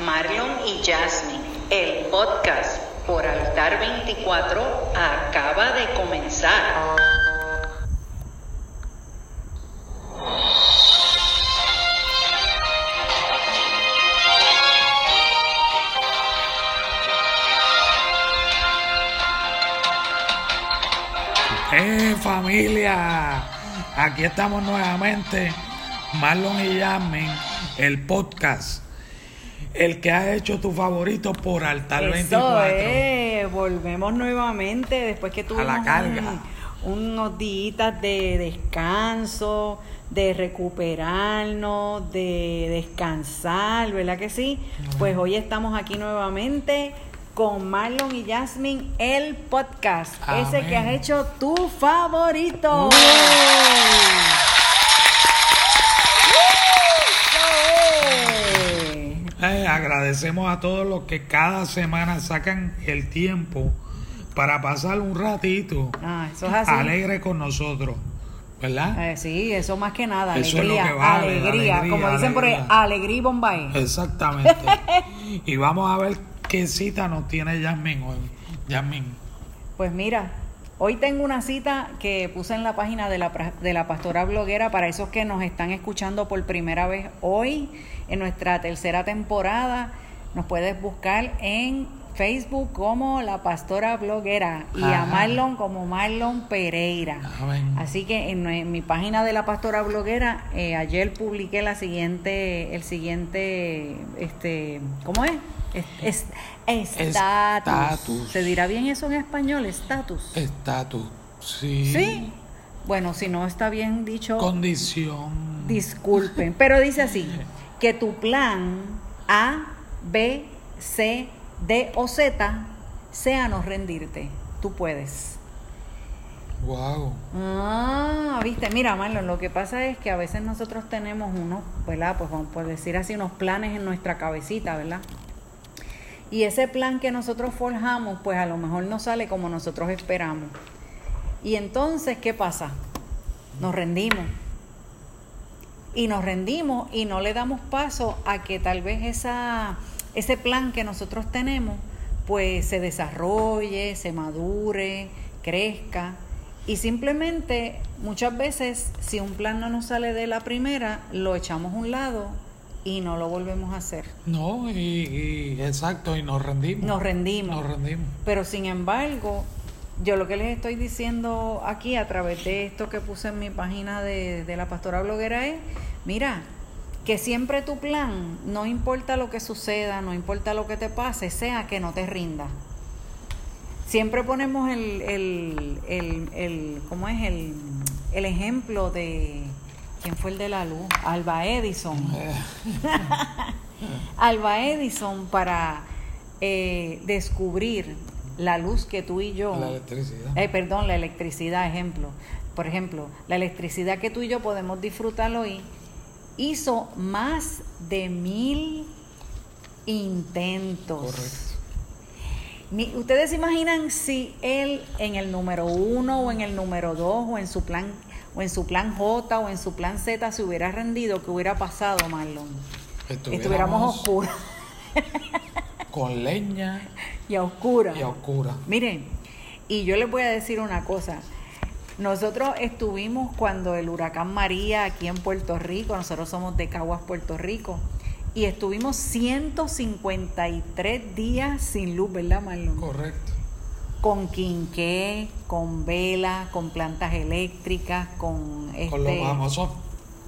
Marlon y Jasmine, el podcast por Altar 24 acaba de comenzar. ¡Eh, familia! Aquí estamos nuevamente, Marlon y Jasmine, el podcast. El que ha hecho tu favorito por Altar Eso 24. es, volvemos nuevamente después que tuvimos la carga. un- unos días de descanso, de recuperarnos, de descansar, ¿verdad que sí? Pues hoy estamos aquí nuevamente con Marlon y Jasmine, el podcast, ese Amén. que has hecho tu favorito. Uh. Agradecemos a todos los que cada semana sacan el tiempo para pasar un ratito Ah, eso es así. alegre con nosotros, ¿verdad? Eh, sí, eso más que nada, Eso es lo alegría, que vale, alegría, alegría, como dicen por ahí, alegría. alegría y bombay. Exactamente. y vamos a ver qué cita nos tiene Yasmin hoy. Yasmin. Pues mira, hoy tengo una cita que puse en la página de la, de la pastora bloguera para esos que nos están escuchando por primera vez hoy en nuestra tercera temporada. Nos puedes buscar en Facebook como la pastora bloguera y a. Marlon como Marlon Pereira. Amén. Así que en mi página de la pastora bloguera eh, ayer publiqué la siguiente, el siguiente, este, ¿cómo es? Es- es- Estatus. Estatus. ¿Se dirá bien eso en español? Estatus. Estatus. Sí. Sí. Bueno, si no está bien dicho, Condición. disculpen. Pero dice así, que tu plan A, B, C, D o Z sea no rendirte. Tú puedes. Wow. Ah, viste, mira, Marlon, lo que pasa es que a veces nosotros tenemos unos, ¿verdad? Pues vamos por decir así, unos planes en nuestra cabecita, ¿verdad? Y ese plan que nosotros forjamos, pues a lo mejor no sale como nosotros esperamos. Y entonces, ¿qué pasa? Nos rendimos. Y nos rendimos y no le damos paso a que tal vez esa, ese plan que nosotros tenemos, pues se desarrolle, se madure, crezca. Y simplemente, muchas veces, si un plan no nos sale de la primera, lo echamos a un lado y no lo volvemos a hacer. No, y, y- exacto, y nos rendimos. Nos rendimos. Nos rendimos. Pero sin embargo, yo lo que les estoy diciendo aquí a través de esto que puse en mi página de, de la pastora bloguera es, mira, que siempre tu plan, no importa lo que suceda, no importa lo que te pase, sea que no te rinda. Siempre ponemos el, el, el, el ¿cómo es? El, el ejemplo de, ¿quién fue el de la luz? Alba Edison. Eh, Alba Edison para eh, descubrir la luz que tú y yo, la electricidad. eh, perdón, la electricidad, ejemplo, por ejemplo, la electricidad que tú y yo podemos disfrutar hoy, hizo más de mil intentos. Correcto. ¿Ustedes se imaginan si él en el número uno o en el número dos o en su plan o en su plan J o en su plan Z se hubiera rendido? ¿Qué hubiera pasado, Marlon? Estuviéramos oscuros con leña y a oscuras. y a oscura. Miren, y yo les voy a decir una cosa. Nosotros estuvimos cuando el huracán María aquí en Puerto Rico, nosotros somos de Caguas, Puerto Rico, y estuvimos 153 días sin luz, ¿verdad, Marlon? Correcto. Con quinqué, con vela, con plantas eléctricas, con este Con los famosos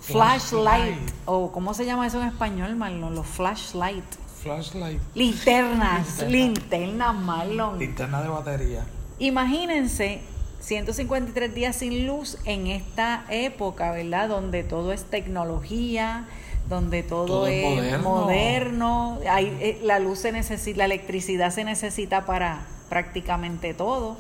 flashlight, o ¿cómo se llama eso en español, Marlon? Los flashlight. Flashlight. Linternas, Linternas. linternas, Marlon. Linterna de batería. Imagínense 153 días sin luz en esta época, ¿verdad? Donde todo es tecnología, donde todo, Todo es es moderno. moderno, hay, eh, la luz se necesita, la electricidad se necesita para prácticamente todo.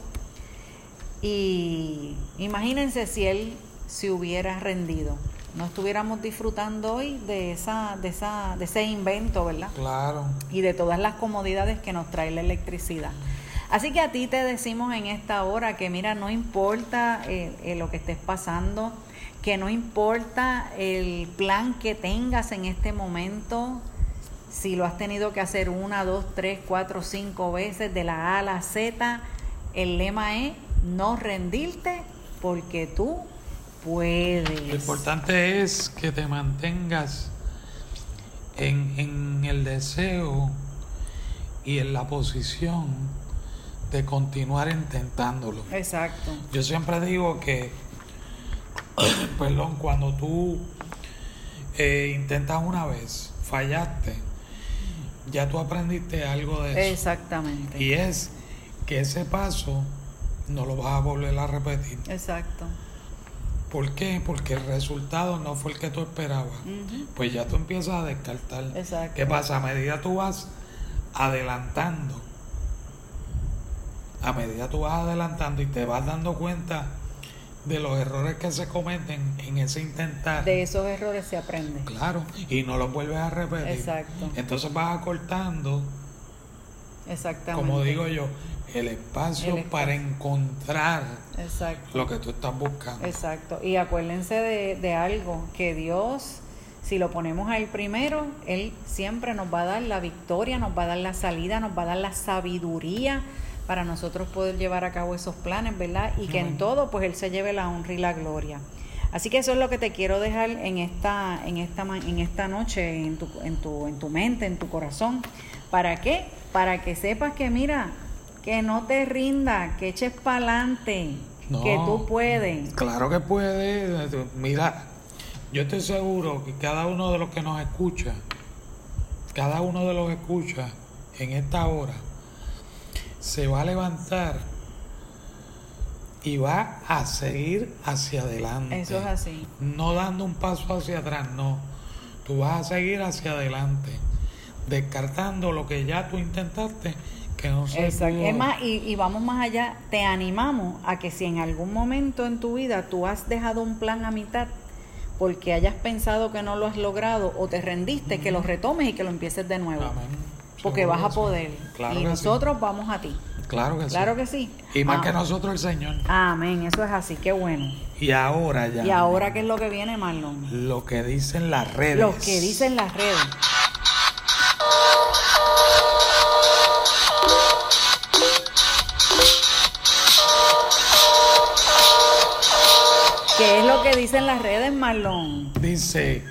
Y imagínense si él se hubiera rendido. No estuviéramos disfrutando hoy de esa, de esa, de ese invento, ¿verdad? Claro. y de todas las comodidades que nos trae la electricidad. Así que a ti te decimos en esta hora que mira, no importa eh, eh, lo que estés pasando, que no importa el plan que tengas en este momento, si lo has tenido que hacer una, dos, tres, cuatro, cinco veces de la A a la Z, el lema es no rendirte porque tú puedes. Lo importante es que te mantengas en, en el deseo y en la posición de continuar intentándolo. Exacto. Yo siempre digo que, perdón, cuando tú eh, intentas una vez, fallaste, ya tú aprendiste algo de eso. Exactamente. Y es que ese paso no lo vas a volver a repetir. Exacto. ¿Por qué? Porque el resultado no fue el que tú esperabas. Pues ya tú empiezas a descartar. Exacto. ¿Qué pasa? A medida tú vas adelantando, a medida tú vas adelantando y te vas dando cuenta de los errores que se cometen en ese intentar. De esos errores se aprende. Claro, y no los vuelves a repetir. Exacto. Entonces vas acortando, Exactamente. como digo yo, el espacio, El espacio. para encontrar Exacto. lo que tú estás buscando. Exacto. Y acuérdense de, de algo, que Dios, si lo ponemos a Él primero, Él siempre nos va a dar la victoria, nos va a dar la salida, nos va a dar la sabiduría para nosotros poder llevar a cabo esos planes, ¿verdad? Y que en todo, pues Él se lleve la honra y la gloria. Así que eso es lo que te quiero dejar en esta, en esta, ma- en esta noche, en tu, en, tu, en tu mente, en tu corazón. ¿Para qué? Para que sepas que, mira, que no te rinda, que eches para adelante, No. que tú puedes. Claro que puede. Mira, yo estoy seguro que cada uno de los que nos escucha, cada uno de los que escucha en esta hora, se va a levantar y va a seguir hacia adelante. Eso es así. No dando un paso hacia atrás, no. Tú vas a seguir hacia adelante, descartando lo que ya tú intentaste que no se Exacto. Es más, y, y vamos más allá, te animamos a que si en algún momento en tu vida tú has dejado un plan a mitad porque hayas pensado que no lo has logrado o te rendiste, que lo retomes y que lo empieces de nuevo. Amén. Porque vas a poder. Claro y que sí. nosotros vamos a ti. Claro que Claro sí. que sí. Y más Ah, que nosotros el Señor. Amén, eso es así, qué bueno. Y ahora ya. ¿Y ahora qué es lo que viene, Marlon? Lo que dicen las redes. Lo que dicen las redes. ¿Qué es lo que dicen las redes, Marlon? Dice,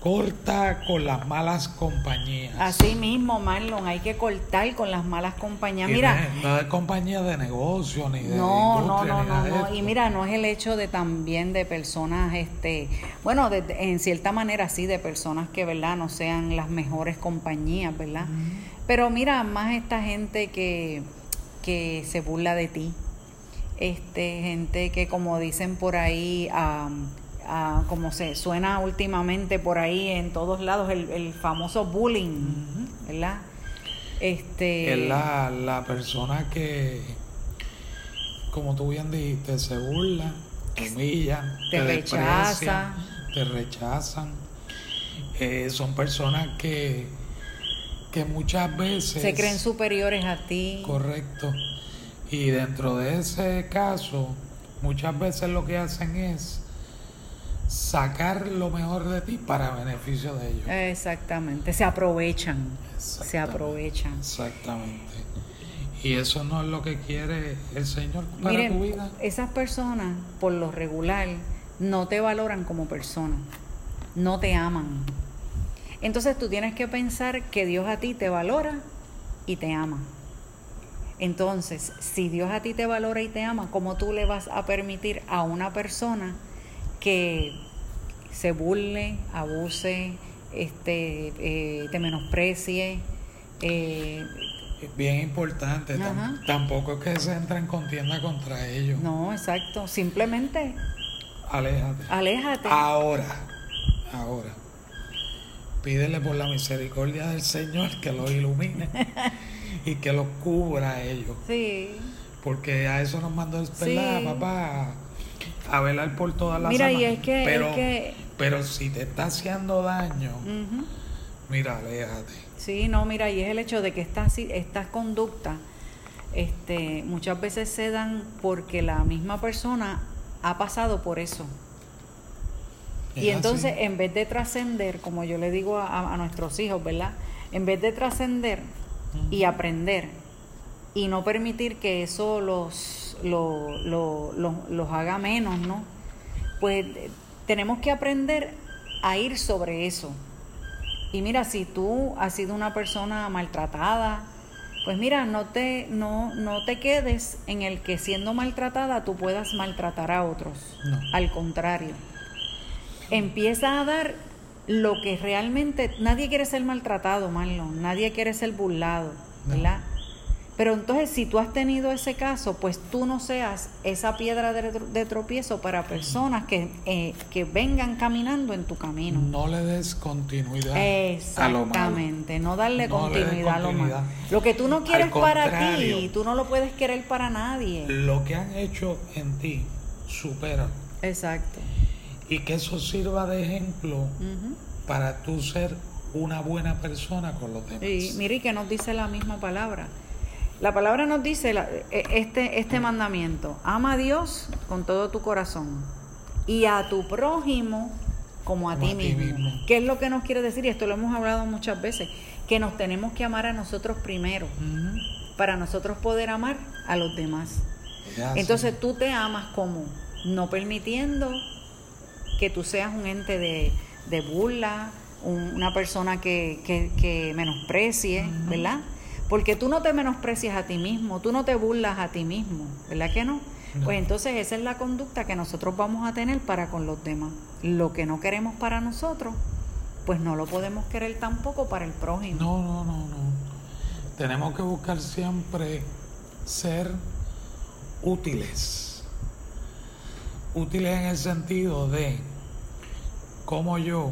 corta con las malas compañías. Así mismo, Marlon, hay que cortar con las malas compañías. Y Mira, no es- no compañía de negocio ni de No, no, industria, no, no, no. esto. Y mira, no es el hecho de también de personas, este, bueno, de- en cierta manera sí, de personas que, ¿verdad? No sean las mejores compañías, ¿verdad? Pero mira, más esta gente que, que se burla de ti, este, gente que como dicen por ahí, am, ah, como se suena últimamente por ahí en todos lados, el, el famoso bullying, ¿verdad? Este, Es la, la persona que, como tú bien dijiste, se burla, te humilla, Te te, rechaza. te rechazan. Eh, son personas que, que muchas veces... se creen superiores a ti. Correcto. Y dentro de ese caso, muchas veces lo que hacen es sacar lo mejor de ti para beneficio de ellos. Exactamente, se aprovechan, se aprovechan. Exactamente. Y eso no es lo que quiere el Señor para Miren, tu vida. esas personas, por lo regular, no te valoran como persona, no te aman. Entonces tú tienes que pensar que Dios a ti te valora y te ama. Entonces, si Dios a ti te valora y te ama, ¿cómo tú le vas a permitir a una persona que se burle, abuse, este, eh, te menosprecie? eh, Es bien importante. tam- tampoco es que se entra en contienda contra ellos. no, exacto. Simplemente Aléjate. aléjate. Ahora, ahora, pídele por la misericordia del Señor que los ilumine y que los cubra a ellos. Sí. Porque a eso nos mandó el Sí. ¿verdad, papá? A velar por todas las Mira, y es que- pero, es que- pero si te está haciendo daño, mira, aléjate. Sí, no, mira, y es el hecho de que estas, estas conductas este, muchas veces se dan porque la misma persona ha pasado por eso. Es Y entonces, así. en vez de trascender, como yo le digo a, a- a nuestros hijos, ¿verdad? En vez de trascender y aprender y no permitir que eso los, lo- lo- lo- los haga menos, ¿no? Pues eh, tenemos que aprender a ir sobre eso. Y mira, si tú has sido una persona maltratada, pues mira, no te, no, no te quedes en el que siendo maltratada tú puedas maltratar a otros. No. Al contrario, empieza a dar lo que realmente nadie quiere ser maltratado, Marlon, nadie quiere ser burlado, No. Pero entonces si tú has tenido ese caso, pues tú no seas esa piedra de, de tropiezo para personas que, eh, que vengan caminando en tu camino. No le des continuidad a lo malo. Exactamente, no darle No le des continuidad, a lo malo. Lo que tú no quieres para ti, tú no lo puedes querer para nadie. Lo que han hecho en ti, supéralo. Exacto. Y que eso sirva de ejemplo para tú ser una buena persona con los demás. Y mire que nos dice la misma palabra. La palabra nos dice la- e- este, este mandamiento, ama a Dios con todo tu corazón y a tu prójimo como a, Como ti, a ti mismo. ¿Qué es lo que nos quiere decir? Y esto lo hemos hablado muchas veces, que nos tenemos que amar a nosotros primero para nosotros poder amar a los demás. Entonces tú te amas como no permitiendo que tú seas un ente de, de burla, un- una persona que, que, que menosprecie, ¿verdad? Porque tú no te menosprecias a ti mismo, tú no te burlas a ti mismo, ¿verdad que no? No. Pues entonces esa es la conducta que nosotros vamos a tener para con los demás. Lo que no queremos para nosotros, pues no lo podemos querer tampoco para el prójimo. No, no, no, no. Tenemos que buscar siempre ser útiles. Útiles en el sentido de cómo yo,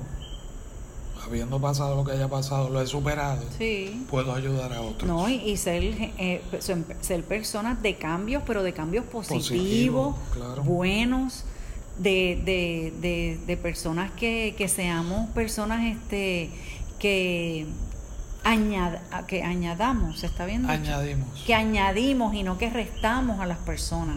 habiendo pasado lo que haya pasado, lo he superado, Sí. puedo ayudar a otros. No, y, y ser, eh, ser, ser personas de cambios, pero de cambios positivos, Positivo, claro. buenos, de, de, de, de personas que, que seamos personas este que, añad, que añadamos, ¿se está viendo? Añadimos. Que añadimos y no que restamos a las personas.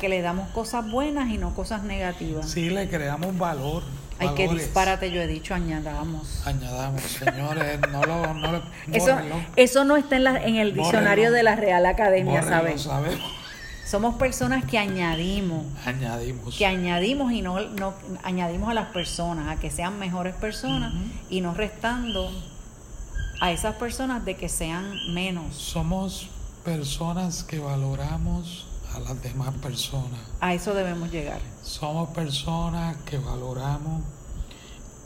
Que le damos cosas buenas y no cosas negativas. Sí, le creamos valor. Ay, valores. disparate yo he dicho, añadamos. Añadamos, señores, no lo, no lo, Eso, eso no está en, la, en el diccionario de la Real Academia, ¿sabes? Somos personas que añadimos, Añadimos. que añadimos y no, no añadimos a las personas, a que sean mejores personas y no restando a esas personas de que sean menos. Somos personas que valoramos a las demás personas. A eso debemos llegar. Somos personas que valoramos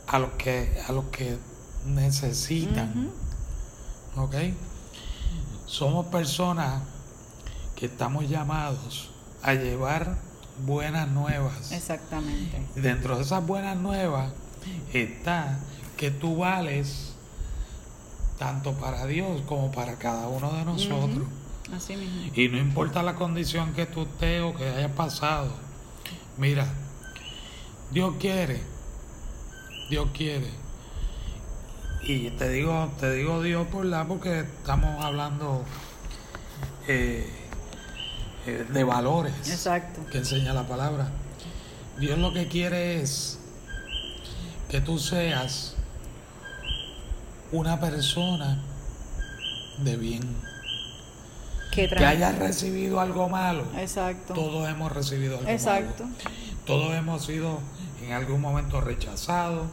a los que, a los que necesitan. ¿Ok? Somos personas que estamos llamados a llevar buenas nuevas. Exactamente. Dentro de esas buenas nuevas está que tú vales tanto para Dios como para cada uno de nosotros. Así mismo. Y no importa la condición que tú estés o que hayas pasado. Mira, Dios quiere. Dios quiere. Y te digo, te digo Dios por la porque estamos hablando eh, eh, de valores Exacto. que enseña la palabra. Dios lo que quiere es que tú seas una persona de bien. Que, hayas recibido algo malo. Exacto. Todos hemos recibido algo Exacto. malo. Todos hemos sido en algún momento rechazados.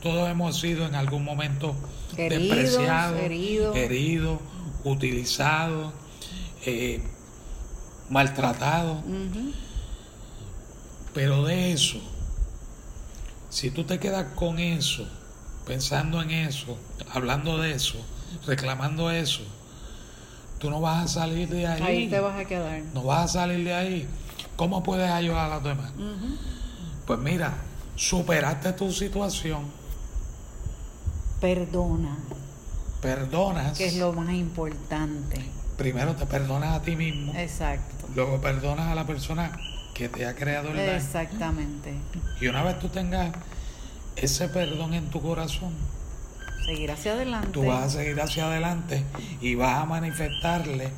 Todos hemos sido en algún momento Heridos, despreciados, heridos. heridos, utilizados, eh, maltratados. Pero de eso, si tú te quedas con eso, pensando en eso, hablando de eso, reclamando eso, tú no vas a salir de ahí. Ahí te vas a quedar. No vas a salir de ahí. ¿Cómo puedes ayudar a los demás? Pues mira, superaste tu situación, Perdona, perdonas. que es lo más importante. Primero te perdonas a ti mismo, Exacto. luego perdonas a la persona que te ha creado el daño. Exactamente. Y una vez tú tengas ese perdón en tu corazón, Seguir hacia adelante. tú vas a seguir hacia adelante y vas a manifestarle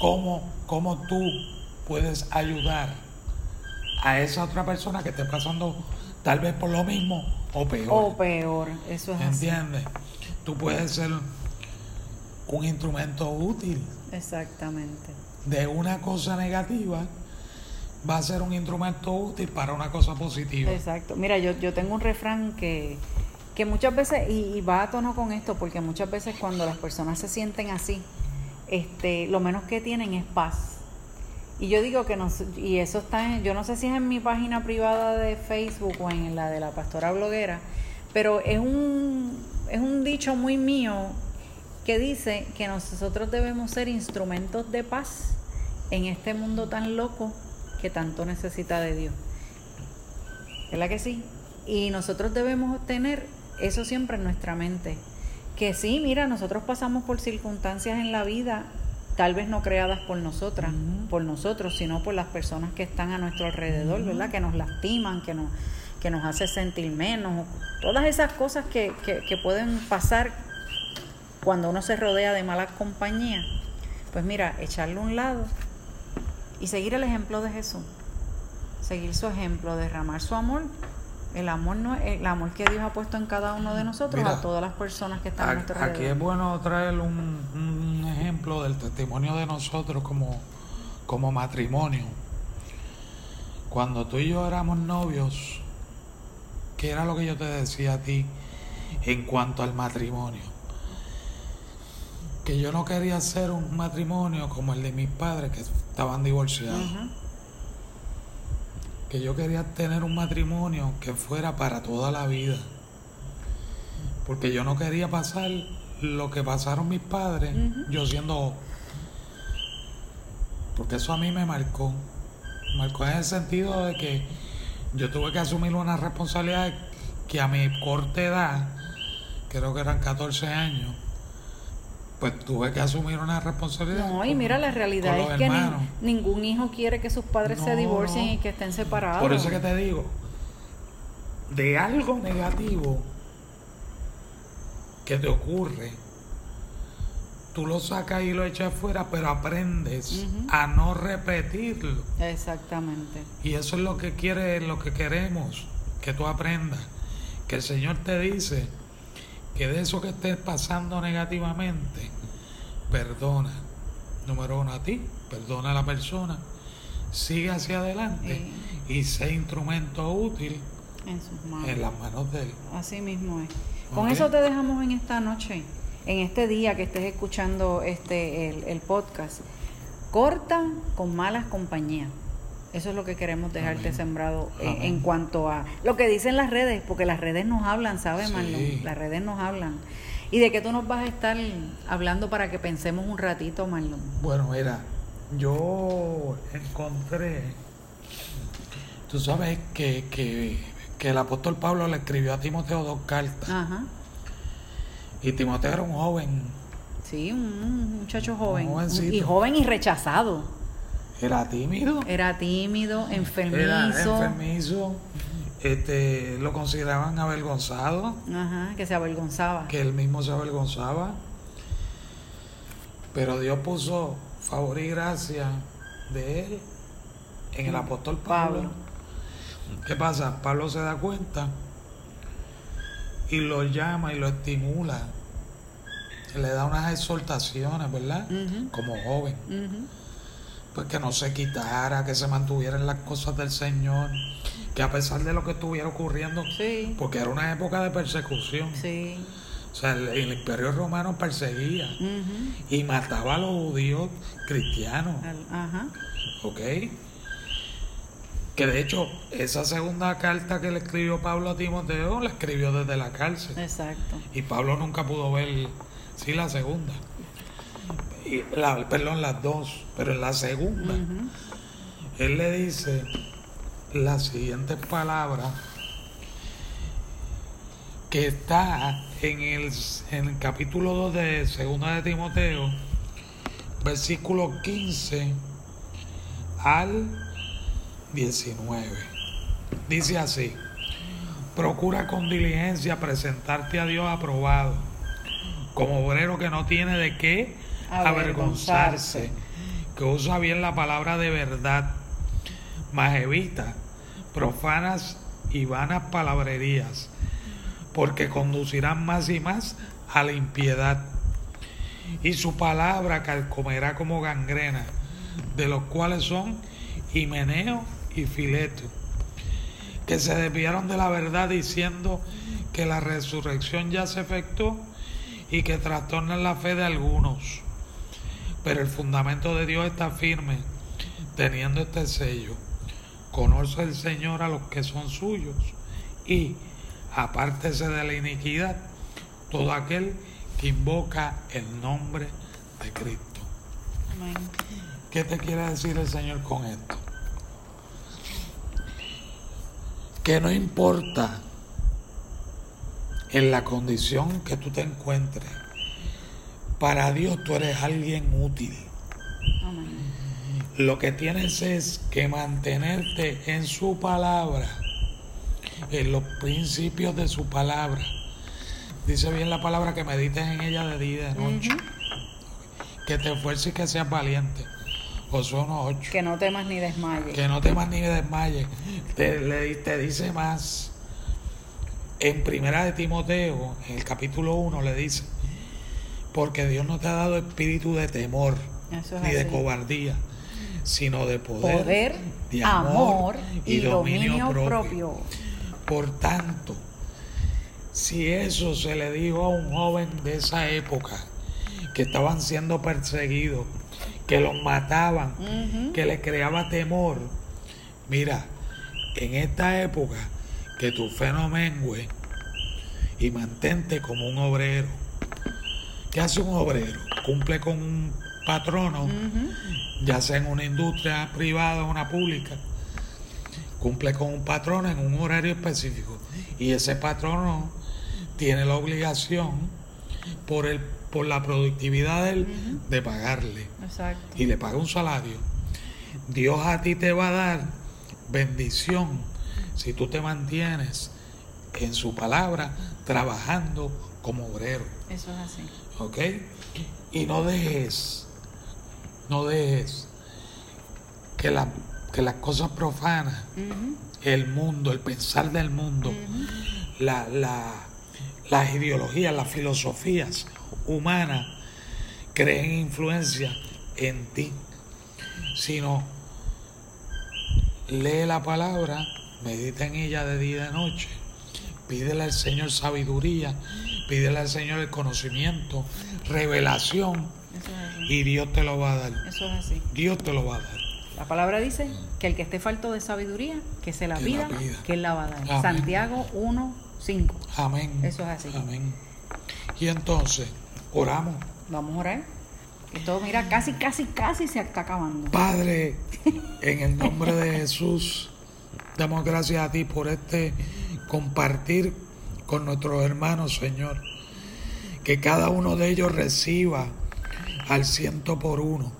cómo, cómo tú puedes ayudar a esa otra persona que esté pasando tal vez por lo mismo o peor. O peor, eso es así. ¿Entiendes? Tú puedes ser un instrumento útil Exactamente. de una cosa negativa, va a ser un instrumento útil para una cosa positiva. Exacto. Mira, yo, yo tengo un refrán que, que muchas veces, y, va a tono con esto, porque muchas veces cuando las personas se sienten así, este, lo menos que tienen es paz. Y yo digo que no, y eso está, en- yo no sé si es en mi página privada de Facebook o en la de la pastora bloguera, pero es un, es un dicho muy mío que dice que nosotros debemos ser instrumentos de paz en este mundo tan loco que tanto necesita de Dios. ¿Verdad que sí? Y nosotros debemos tener eso siempre en nuestra mente. Que sí, mira, nosotros pasamos por circunstancias en la vida, tal vez no creadas por nosotras, por nosotros, sino por las personas que están a nuestro alrededor, ¿verdad? Que nos lastiman, que nos, que nos hace sentir menos. Todas esas cosas que, que, que pueden pasar cuando uno se rodea de malas compañías. Pues mira, echarle a un lado y seguir el ejemplo de Jesús seguir su ejemplo, derramar su amor, el amor no el amor que Dios ha puesto en cada uno de nosotros Mira, a todas las personas que están a A- nuestro Aquí es alrededor. bueno traer un, un ejemplo del testimonio de nosotros como, como matrimonio. Cuando tú y yo éramos novios, ¿qué era lo que yo te decía a ti en cuanto al matrimonio? Que yo no quería hacer un matrimonio como el de mis padres que estaban divorciados. Que yo quería tener un matrimonio que fuera para toda la vida. Porque yo no quería pasar lo que pasaron mis padres, yo siendo... Porque eso a mí me marcó. Marcó en el sentido de que yo tuve que asumir una responsabilidad que a mi corta edad, creo que eran 14 años, pues tuve que asumir una responsabilidad. No, y mira, la realidad es que ni- ningún hijo quiere que sus padres se divorcien no. y que estén separados. Por eso que te digo, de algo negativo que te ocurre, tú lo sacas y lo echas fuera, pero aprendes a no repetirlo. Exactamente. Y eso es lo que quiere, lo que queremos, que tú aprendas. Que el Señor te dice que de eso que estés pasando negativamente, perdona. Número uno a ti, perdona a la persona, sigue hacia adelante y sé instrumento útil En sus manos. en las manos de Él. Así mismo es. Con eso te dejamos en esta noche, en este día que estés escuchando este el, el podcast. Corta con malas compañías. Eso es lo que queremos dejarte Amén. sembrado en, Amén. en cuanto a lo que dicen las redes, porque las redes nos hablan, ¿sabes, Sí. Marlon? Las redes nos hablan. ¿Y de qué tú nos vas a estar hablando para que pensemos un ratito, Marlon? Bueno, mira, yo encontré, tú sabes que, que, que el apóstol Pablo le escribió a Timoteo dos cartas. Ajá. Y Timoteo era un joven, Sí, un, muchacho joven. Un y joven y rechazado. Era tímido, Era tímido, era enfermizo. enfermizo, este, lo consideraban avergonzado, Ajá, que se avergonzaba. que él mismo se avergonzaba. Pero Dios puso favor y gracia de él en el apóstol Pablo. Pablo. ¿Qué pasa? Pablo se da cuenta y lo llama y lo estimula. Le da unas exhortaciones, ¿verdad? Como joven. Ujú. Pues que no se quitara, que se mantuviera en las cosas del Señor. Que a pesar de lo que estuviera ocurriendo, Sí, porque era una época de persecución. sí. O sea, el, el imperio romano perseguía y mataba a los judíos cristianos. Ajá. ¿Ok? Que de hecho, esa segunda carta que le escribió Pablo a Timoteo, la escribió desde la cárcel. Exacto. Y Pablo nunca pudo ver, sí, la segunda. Y la, perdón, las dos. Pero en la segunda, él le dice las siguientes palabras que está en el, en el capítulo 2 de segunda de Timoteo, versículo 15 al 19. Dice así, procura con diligencia presentarte a Dios aprobado, como obrero que no tiene de qué avergonzarse, que usa bien la palabra de verdad, mas evita profanas y vanas palabrerías, porque conducirán más y más a la impiedad. Y su palabra calcomerá como gangrena, de los cuales son Himeneo y Fileto, que se desviaron de la verdad diciendo que la resurrección ya se efectuó y que trastornan la fe de algunos. Pero el fundamento de Dios está firme, teniendo este sello. Conoce el Señor a los que son suyos y apártese de la iniquidad todo aquel que invoca el nombre de Cristo. Amén. ¿Qué te quiere decir el Señor con esto? Que no importa en la condición que tú te encuentres, para Dios tú eres alguien útil. Amén. Lo que tienes es que mantenerte en su palabra, en los principios de su palabra. Dice bien la palabra que medites en ella de día y de noche. Que te esfuerces y que seas valiente. Josué 1.8. Que no temas ni desmayes. Que no temas ni desmayes. Te, le- te dice más. En primera de Timoteo, en el capítulo 1, le dice, porque Dios no te ha dado espíritu de temor, es ni de así. cobardía, sino de poder, Poder, de amor y, dominio, propio. Por tanto, si eso se le dijo a un joven de esa época, que estaban siendo perseguidos, que los mataban, que les creaba temor, mira, en esta época, que tu fe no mengue y mantente como un obrero. ¿Qué hace un obrero? Cumple con un patrono, ya sea en una industria privada o una pública, cumple con un patrono en un horario específico y ese patrono tiene la obligación por el por la productividad de él de pagarle Exacto. y le paga un salario. Dios a ti te va a dar bendición si tú te mantienes en su palabra trabajando como obrero. Eso es así. ¿Ok? Y no dejes, no dejes que, la- que las cosas profanas, el mundo, el pensar del mundo, la- la- las ideologías, las filosofías humanas creen influencia en ti, sino lee la palabra, medita en ella de día y de noche, pídele al Señor sabiduría, pídele al Señor el conocimiento, revelación, Eso es así. y Dios te lo va a dar. Eso es así. Dios te lo va a dar. La palabra dice que el que esté falto de sabiduría, que se la Que pida, la pida. que él la va a dar. Amén. Santiago 1, 5. Amén. Eso es así. Amén. Y entonces, oramos. Vamos a orar. Esto, mira, casi, casi, casi se está acabando. Padre, en el nombre de Jesús, damos gracias a ti por este compartir con nuestros hermanos, Señor. Que cada uno de ellos reciba al ciento por uno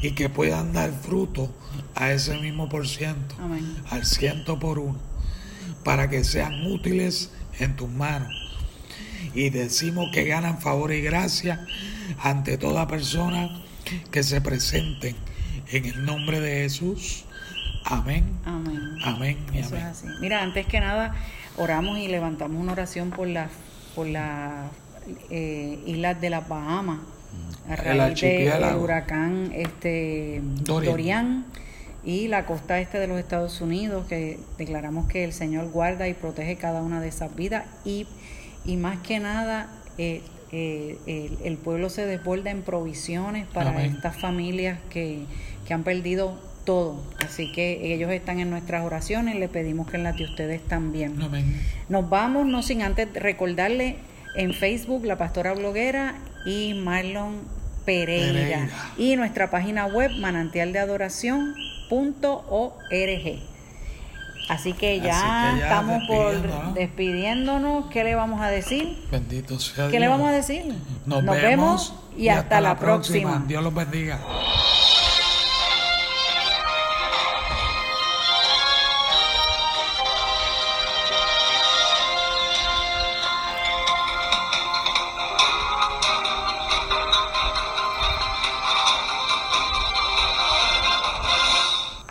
y que puedan dar fruto a ese mismo por ciento, Amén. al ciento por uno, para que sean útiles en tus manos. Y decimos que ganan favor y gracia ante toda persona que se presenten en el nombre de Jesús. Amén, Amén. amén y Eso es amén. así. Mira, antes que nada, oramos y levantamos una oración por las por las eh, islas de las Bahamas a El raíz del archipiélago. huracán este Dorian. Dorian. y la costa este de los Estados Unidos que declaramos que el Señor guarda y protege cada una de esas vidas y, y más que nada eh, eh, el, el pueblo se desborda en provisiones para Amén. estas familias que, que han perdido todo. Así que ellos están en nuestras oraciones, le pedimos que en las de ustedes también. Amén. Nos vamos, no sin antes recordarle en Facebook la pastora bloguera y Marlon Pereira, Pereira. y nuestra página web manantialdeadoración.org. Así que ya, Así que ya estamos por despidiéndonos. despidiéndonos. ¿Qué le vamos a decir? Bendito sea ¿Qué le vamos a decir? Nos, vemos, y, hasta, la próxima. Dios los bendiga.